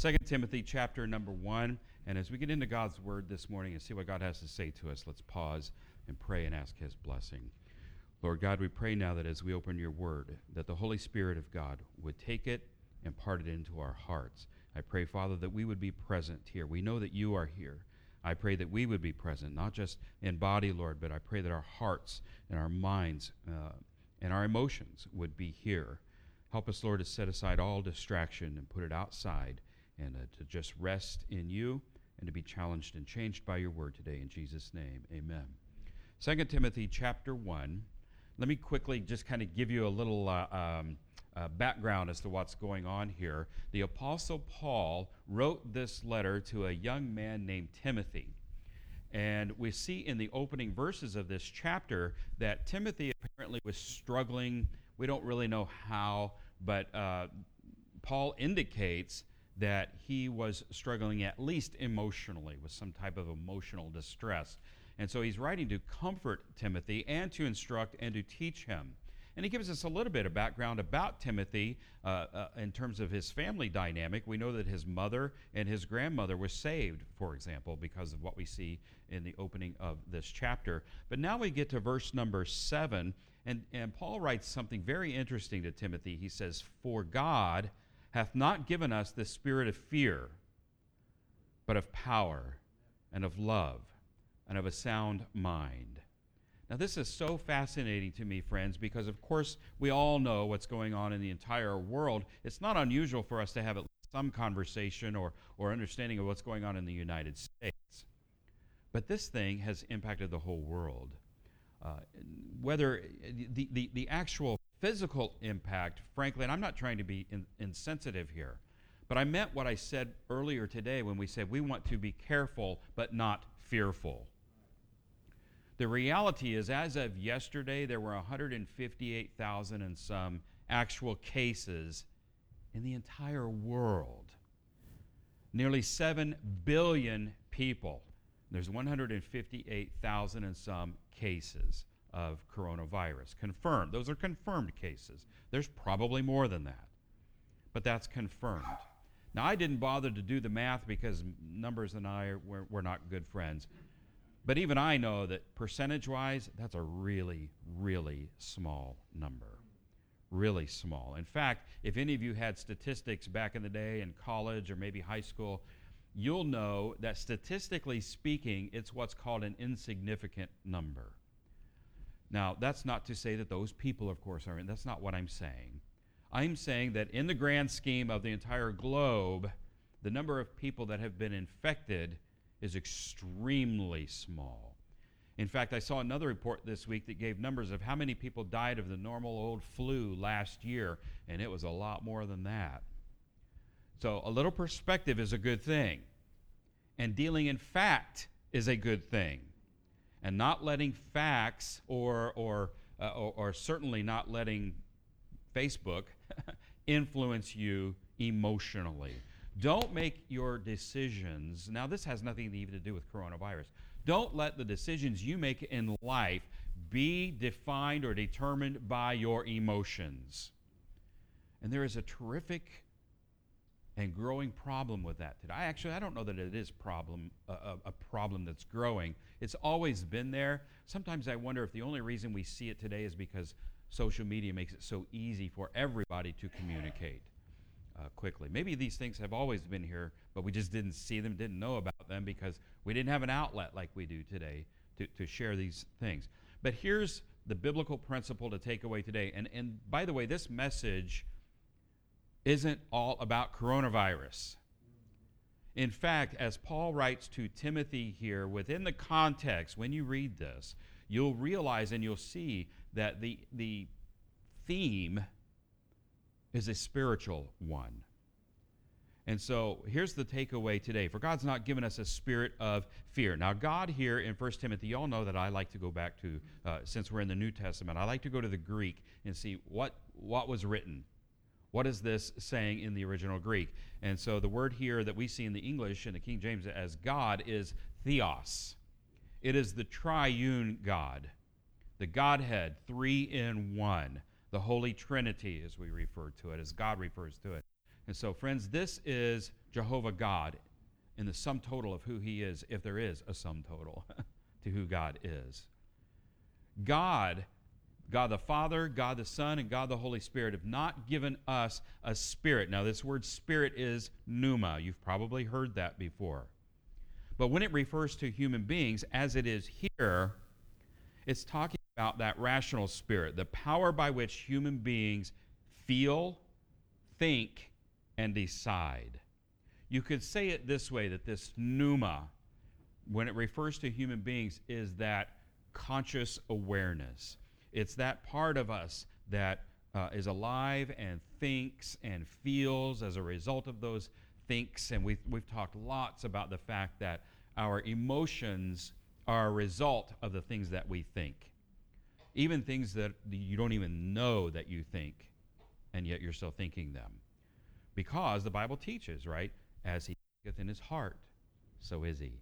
2 Timothy chapter number 1. And as we get into God's word this morning and see what God has to say to us, let's pause and pray and ask his blessing. Lord God, we pray now that as we open your word, that the Holy Spirit of God would take it and part it into our hearts. I pray, Father, that we would be present here. We know that you are here. I pray that we would be present, not just in body, Lord, but I pray that our hearts and our minds uh, and our emotions would be here. Help us, Lord, to set aside all distraction and put it outside and uh, to just rest in you and to be challenged and changed by your word today. In Jesus' name, amen. 2 Timothy chapter 1. Let me quickly just kind of give you a little uh, um, uh, background as to what's going on here. The Apostle Paul wrote this letter to a young man named Timothy. And we see in the opening verses of this chapter that Timothy apparently was struggling. We don't really know how, but uh, Paul indicates that he was struggling, at least emotionally, with some type of emotional distress. And so he's writing to comfort Timothy and to instruct and to teach him. And he gives us a little bit of background about Timothy uh, uh, in terms of his family dynamic. We know that his mother and his grandmother were saved, for example, because of what we see in the opening of this chapter. But now we get to verse number seven, and, and Paul writes something very interesting to Timothy. He says, For God hath not given us the spirit of fear, but of power and of love and of a sound mind. Now, this is so fascinating to me, friends, because of course we all know what's going on in the entire world. It's not unusual for us to have at least some conversation or, or understanding of what's going on in the United States. But this thing has impacted the whole world. Uh, whether the, the, the actual physical impact, frankly, and I'm not trying to be in, insensitive here, but I meant what I said earlier today when we said we want to be careful but not fearful. The reality is, as of yesterday, there were 158,000 and some actual cases in the entire world. Nearly 7 billion people. There's 158,000 and some cases of coronavirus. Confirmed. Those are confirmed cases. There's probably more than that, but that's confirmed. Now, I didn't bother to do the math because numbers and I were, were not good friends. But even I know that percentage wise, that's a really, really small number. Really small. In fact, if any of you had statistics back in the day in college or maybe high school, you'll know that statistically speaking, it's what's called an insignificant number. Now, that's not to say that those people, of course, are in. That's not what I'm saying. I'm saying that in the grand scheme of the entire globe, the number of people that have been infected is extremely small. In fact, I saw another report this week that gave numbers of how many people died of the normal old flu last year, and it was a lot more than that. So, a little perspective is a good thing, and dealing in fact is a good thing and not letting facts or, or, uh, or, or certainly not letting Facebook influence you emotionally. Don't make your decisions. Now, this has nothing even to do with coronavirus. Don't let the decisions you make in life be defined or determined by your emotions. And there is a terrific and growing problem with that today. I actually I don't know that it is problem a, a, problem that's growing. It's always been there. Sometimes I wonder if the only reason we see it today is because social media makes it so easy for everybody to communicate uh, quickly. Maybe these things have always been here, but we just didn't see them, didn't know about them because we didn't have an outlet like we do today to, to share these things. But here's the biblical principle to take away today. And, and by the way, this message isn't all about coronavirus. In fact, as Paul writes to Timothy here, within the context, when you read this, you'll realize and you'll see that the, the theme is a spiritual one. And so here's the takeaway today. For God's not given us a spirit of fear. Now, God here in 1 Timothy, you all know that I like to go back to, uh, since we're in the New Testament, I like to go to the Greek and see what, what was written what is this saying in the original Greek? And so the word here that we see in the English and the King James as God is theos. It is the triune God, the Godhead, three in one, the Holy Trinity, as we refer to it, as God refers to it. And so, friends, this is Jehovah God in the sum total of who he is, if there is a sum total to who God is. God, God the Father, God the Son, and God the Holy Spirit have not given us a spirit. Now, this word spirit is pneuma. You've probably heard that before. But when it refers to human beings, as it is here, it's talking about that rational spirit, the power by which human beings feel, think, and decide. You could say it this way that this pneuma, when it refers to human beings, is that conscious awareness. It's that part of us that uh, is alive and thinks and feels as a result of those thinks. And we've, we've talked lots about the fact that our emotions are a result of the things that we think. Even things that you don't even know that you think, and yet you're still thinking them. Because the Bible teaches, right? As he thinketh in his heart, so is he.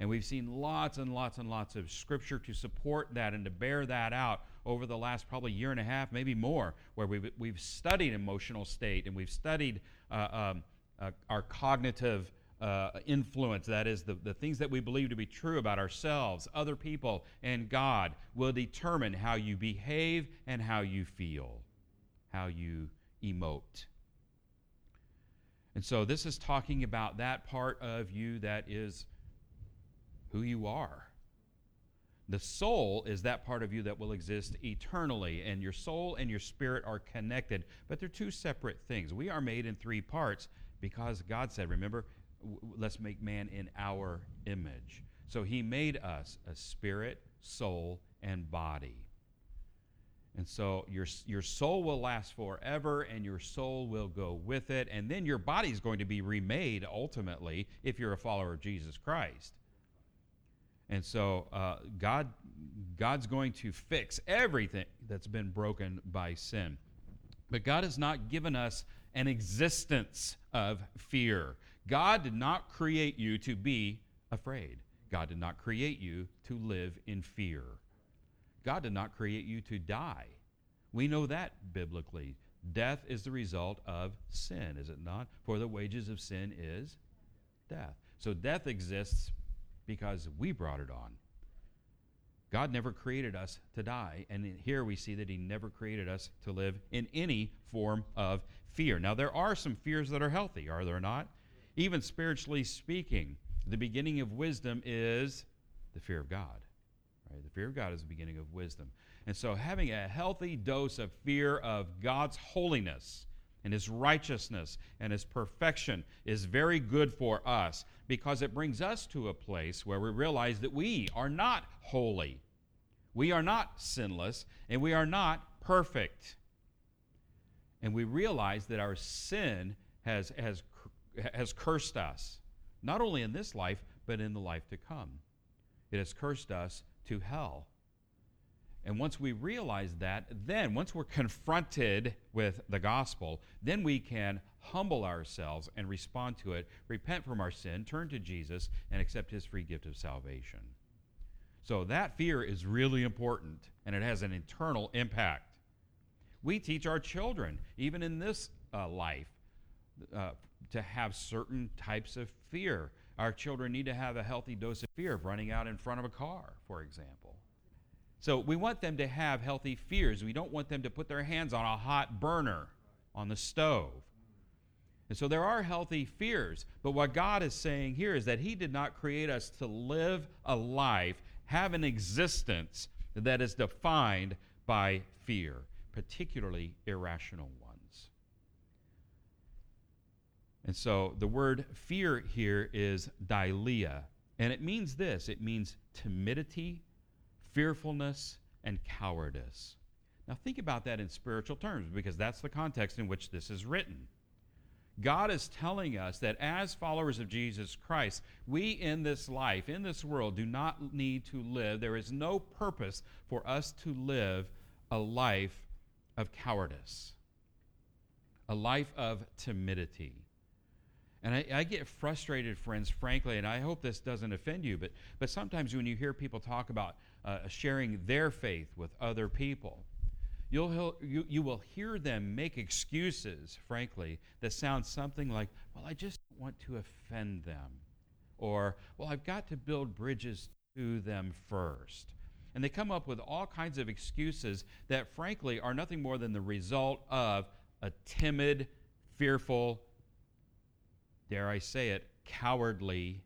And we've seen lots and lots and lots of scripture to support that and to bear that out over the last probably year and a half, maybe more, where we've, we've studied emotional state and we've studied uh, um, uh, our cognitive uh, influence, that is, the, the things that we believe to be true about ourselves, other people, and God, will determine how you behave and how you feel, how you emote. And so this is talking about that part of you that is who you are. The soul is that part of you that will exist eternally, and your soul and your spirit are connected, but they're two separate things. We are made in three parts because God said, remember, let's make man in our image. So he made us a spirit, soul, and body. And so your, your soul will last forever and your soul will go with it. And then your body is going to be remade ultimately if you're a follower of Jesus Christ. And so uh, God, God's going to fix everything that's been broken by sin. But God has not given us an existence of fear. God did not create you to be afraid. God did not create you to live in fear. God did not create you to die. We know that biblically. Death is the result of sin, is it not? For the wages of sin is death. So death exists because we brought it on. God never created us to die, and here we see that He never created us to live in any form of fear. Now, there are some fears that are healthy, are there not? Even spiritually speaking, the beginning of wisdom is the fear of God. Right? The fear of God is the beginning of wisdom. And so, having a healthy dose of fear of God's holiness and His righteousness and His perfection is very good for us because it brings us to a place where we realize that we are not holy, we are not sinless, and we are not perfect. And we realize that our sin has, has, has cursed us, not only in this life, but in the life to come. It has cursed us to hell. And once we realize that, then once we're confronted with the gospel, then we can humble ourselves and respond to it, repent from our sin, turn to Jesus, and accept his free gift of salvation. So that fear is really important, and it has an internal impact. We teach our children, even in this uh, life, uh, to have certain types of fear. Our children need to have a healthy dose of fear of running out in front of a car, for example. So we want them to have healthy fears. We don't want them to put their hands on a hot burner on the stove. And so there are healthy fears. But what God is saying here is that He did not create us to live a life, have an existence that is defined by fear, particularly irrational ones. And so the word fear here is deilia. And it means this it means timidity, fearfulness, and cowardice. Now, think about that in spiritual terms because that's the context in which this is written. God is telling us that as followers of Jesus Christ, we in this life, in this world, do not need to live. There is no purpose for us to live a life of cowardice, a life of timidity. And I, I, get frustrated, friends, frankly, and I hope this doesn't offend you, but, but sometimes when you hear people talk about uh, sharing their faith with other people, you'll, you, you will hear them make excuses, frankly, that sound something like, well, I just want to offend them. Or, well, I've got to build bridges to them first. And they come up with all kinds of excuses that, frankly, are nothing more than the result of a timid, fearful, dare I say it, cowardly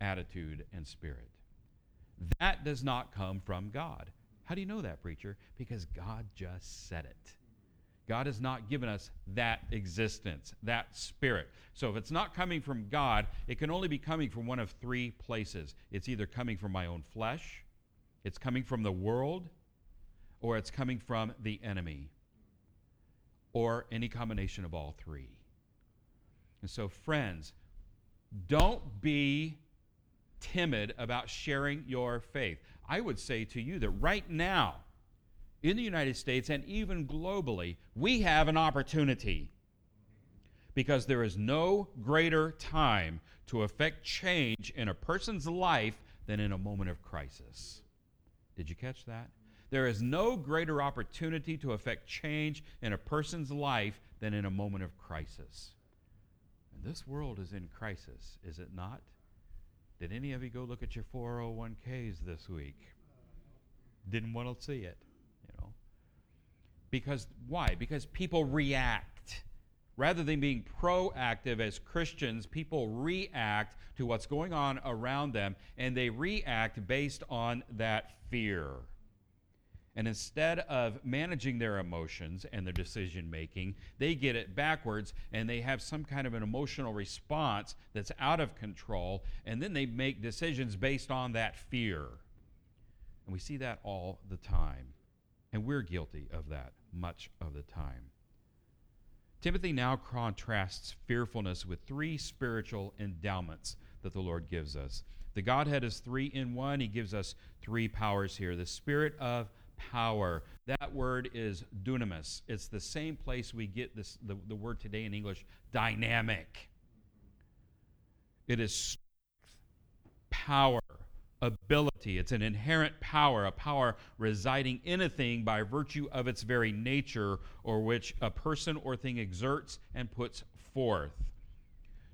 attitude and spirit. That does not come from God. How do you know that, preacher? Because God just said it. God has not given us that existence, that spirit. So if it's not coming from God, it can only be coming from one of three places. It's either coming from my own flesh, it's coming from the world, or it's coming from the enemy, or any combination of all three. And so, friends, don't be timid about sharing your faith. I would say to you that right now, in the United States and even globally, we have an opportunity because there is no greater time to affect change in a person's life than in a moment of crisis. Did you catch that? There is no greater opportunity to affect change in a person's life than in a moment of crisis. This world is in crisis, is it not? Did any of you go look at your 401ks this week? Didn't want to see it, you know. Because why? Because people react. Rather than being proactive as Christians, people react to what's going on around them and they react based on that fear. And instead of managing their emotions and their decision making, they get it backwards and they have some kind of an emotional response that's out of control. And then they make decisions based on that fear. And we see that all the time. And we're guilty of that much of the time. Timothy now contrasts fearfulness with three spiritual endowments that the Lord gives us. The Godhead is three in one. He gives us three powers here the spirit of power. That word is dunamis. It's the same place we get this, the, the word today in English, dynamic. It is strength, power, ability. It's an inherent power, a power residing in a thing by virtue of its very nature, or which a person or thing exerts and puts forth.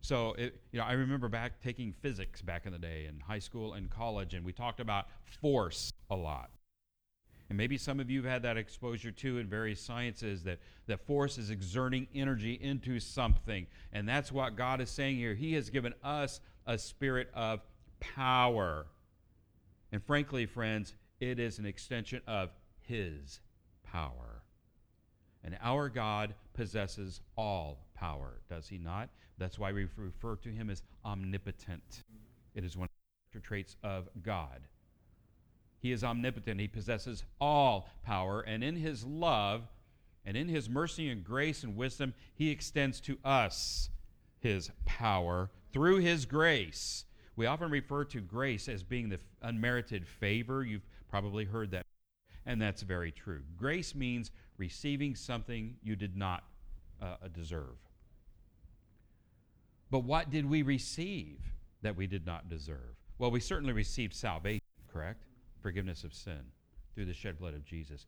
So, it, you know, I remember back taking physics back in the day in high school and college, and we talked about force a lot. And maybe some of you have had that exposure too in various sciences that, that force is exerting energy into something. And that's what God is saying here. He has given us a spirit of power. And frankly, friends, it is an extension of His power. And our God possesses all power, does He not? That's why we refer to Him as omnipotent. It is one of the traits of God. He is omnipotent. He possesses all power. And in his love and in his mercy and grace and wisdom, he extends to us his power through his grace. We often refer to grace as being the unmerited favor. You've probably heard that. And that's very true. Grace means receiving something you did not uh, deserve. But what did we receive that we did not deserve? Well, we certainly received salvation, correct? Forgiveness of sin through the shed blood of Jesus.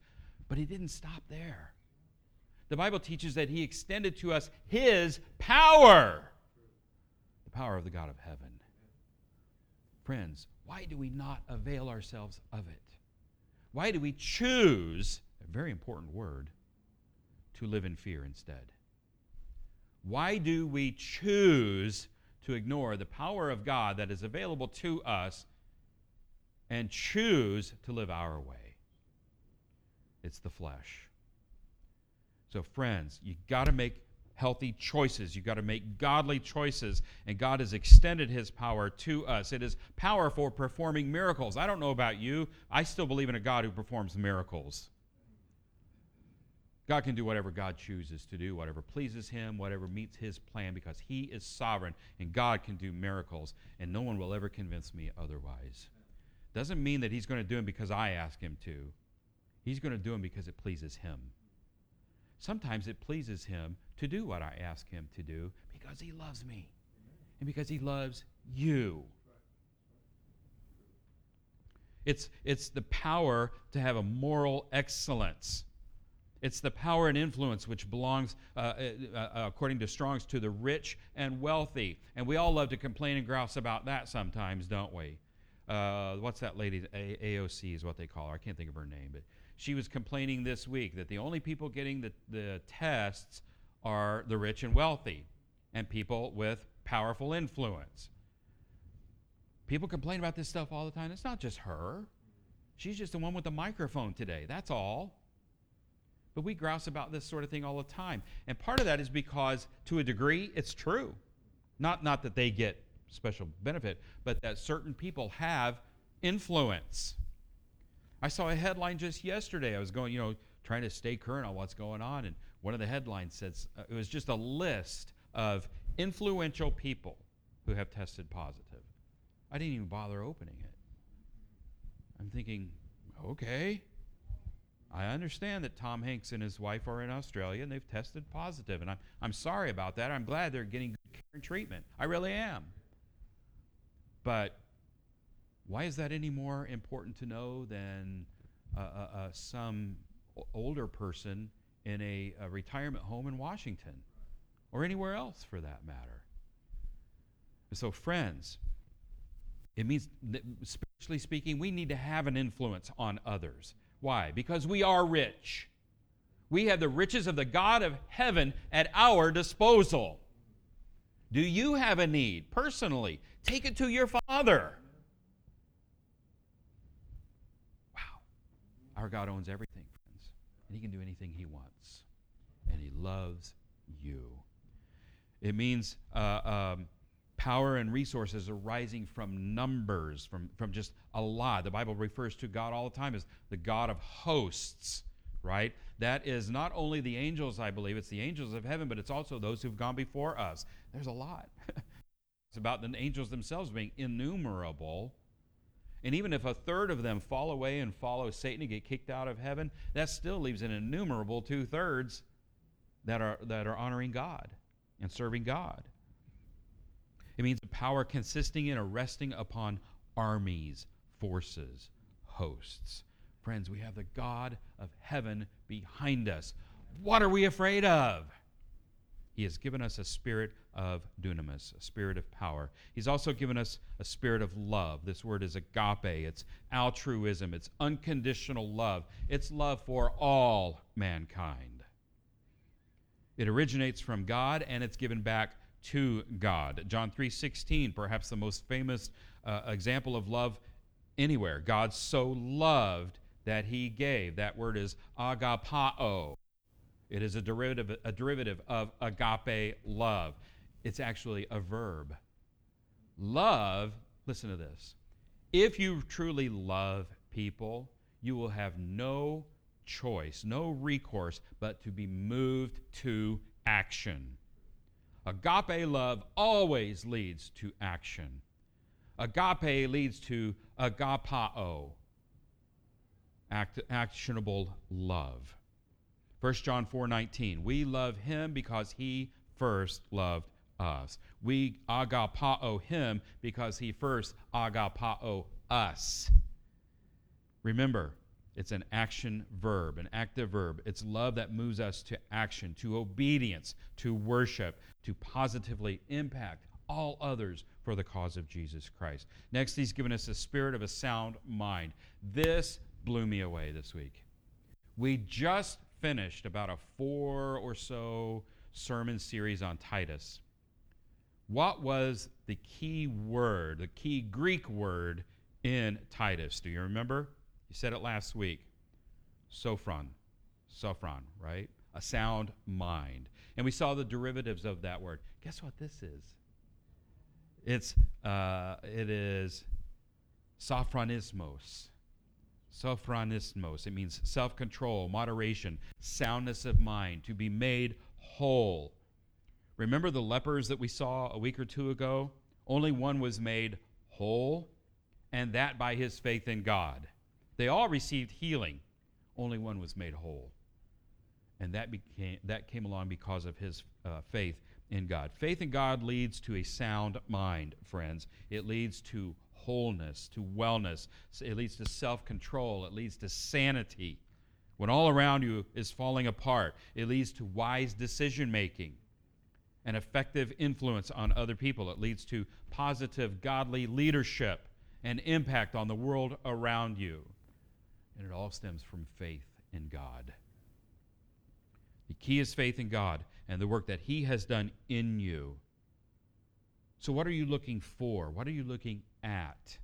But he didn't stop there. The Bible teaches that he extended to us his power, the power of the God of heaven. Friends, why do we not avail ourselves of it? Why do we choose, a very important word, to live in fear instead? Why do we choose to ignore the power of God that is available to us and choose to live our way. It's the flesh. So, friends, you got to make healthy choices. You've got to make godly choices. And God has extended his power to us. It is power for performing miracles. I don't know about you. I still believe in a God who performs miracles. God can do whatever God chooses to do, whatever pleases him, whatever meets his plan, because he is sovereign and God can do miracles. And no one will ever convince me otherwise. Doesn't mean that he's going to do them because I ask him to. He's going to do them because it pleases him. Sometimes it pleases him to do what I ask him to do because he loves me and because he loves you. It's, it's the power to have a moral excellence. It's the power and influence which belongs, uh, uh, uh, according to Strong's, to the rich and wealthy. And we all love to complain and grouse about that sometimes, don't we? Uh, what's that lady? A- AOC is what they call her. I can't think of her name, but she was complaining this week that the only people getting the, the tests are the rich and wealthy and people with powerful influence. People complain about this stuff all the time. It's not just her. She's just the one with the microphone today. That's all. But we grouse about this sort of thing all the time. And part of that is because, to a degree, it's true. Not, not that they get special benefit, but that certain people have influence. I saw a headline just yesterday. I was going, you know, trying to stay current on what's going on, and one of the headlines says uh, it was just a list of influential people who have tested positive. I didn't even bother opening it. I'm thinking, okay. I understand that Tom Hanks and his wife are in Australia and they've tested positive, and I'm, I'm sorry about that. I'm glad they're getting good care and treatment. I really am. But why is that any more important to know than uh, uh, uh, some older person in a, a retirement home in Washington or anywhere else for that matter? so, friends, it means, spiritually speaking, we need to have an influence on others. Why? Because we are rich. We have the riches of the God of heaven at our disposal. Do you have a need personally? Take it to your Father. Wow. Our God owns everything, friends, and He can do anything He wants, and He loves you. It means uh, um, power and resources arising from numbers, from, from just a lot. The Bible refers to God all the time as the God of hosts, right? That is not only the angels, I believe, it's the angels of heaven, but it's also those who've gone before us. There's a lot. it's about the angels themselves being innumerable. And even if a third of them fall away and follow Satan and get kicked out of heaven, that still leaves an innumerable two thirds that are, that are honoring God and serving God. It means a power consisting in or resting upon armies, forces, hosts. Friends, we have the God of heaven behind us. What are we afraid of? He has given us a spirit of dunamis, a spirit of power. He's also given us a spirit of love. This word is agape, it's altruism, it's unconditional love, it's love for all mankind. It originates from God and it's given back to God. John 3:16, perhaps the most famous uh, example of love anywhere. God so loved that he gave. That word is agapao. It is a derivative, a derivative of agape love. It's actually a verb. Love, listen to this. If you truly love people, you will have no choice, no recourse, but to be moved to action. Agape love always leads to action. Agape leads to agapao, act, actionable love. 1 John 4:19 We love him because he first loved us. We agapao him because he first agapao us. Remember, it's an action verb, an active verb. It's love that moves us to action, to obedience, to worship, to positively impact all others for the cause of Jesus Christ. Next, he's given us a spirit of a sound mind. This blew me away this week. We just finished about a four or so sermon series on Titus. What was the key word, the key Greek word in Titus? Do you remember? You said it last week. Sophron. Sophron, right? A sound mind. And we saw the derivatives of that word. Guess what this is? It's uh, it is sophronismos. Sophronismos. It means self-control, moderation, soundness of mind, to be made whole. Remember the lepers that we saw a week or two ago? Only one was made whole, and that by his faith in God. They all received healing, only one was made whole. And that, became, that came along because of his uh, faith in God. Faith in God leads to a sound mind, friends. It leads to wholeness, to wellness. It leads to self control. It leads to sanity. When all around you is falling apart, it leads to wise decision making and effective influence on other people. It leads to positive, godly leadership and impact on the world around you. And it all stems from faith in God. The key is faith in God and the work that He has done in you. So, what are you looking for? What are you looking at?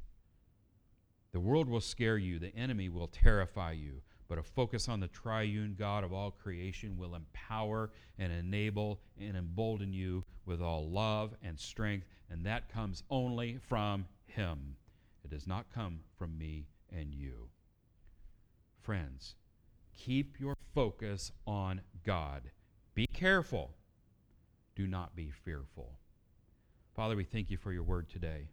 The world will scare you, the enemy will terrify you, but a focus on the triune God of all creation will empower and enable and embolden you with all love and strength, and that comes only from Him. It does not come from me and you. Friends, keep your focus on God. Be careful. Do not be fearful. Father, we thank you for your word today.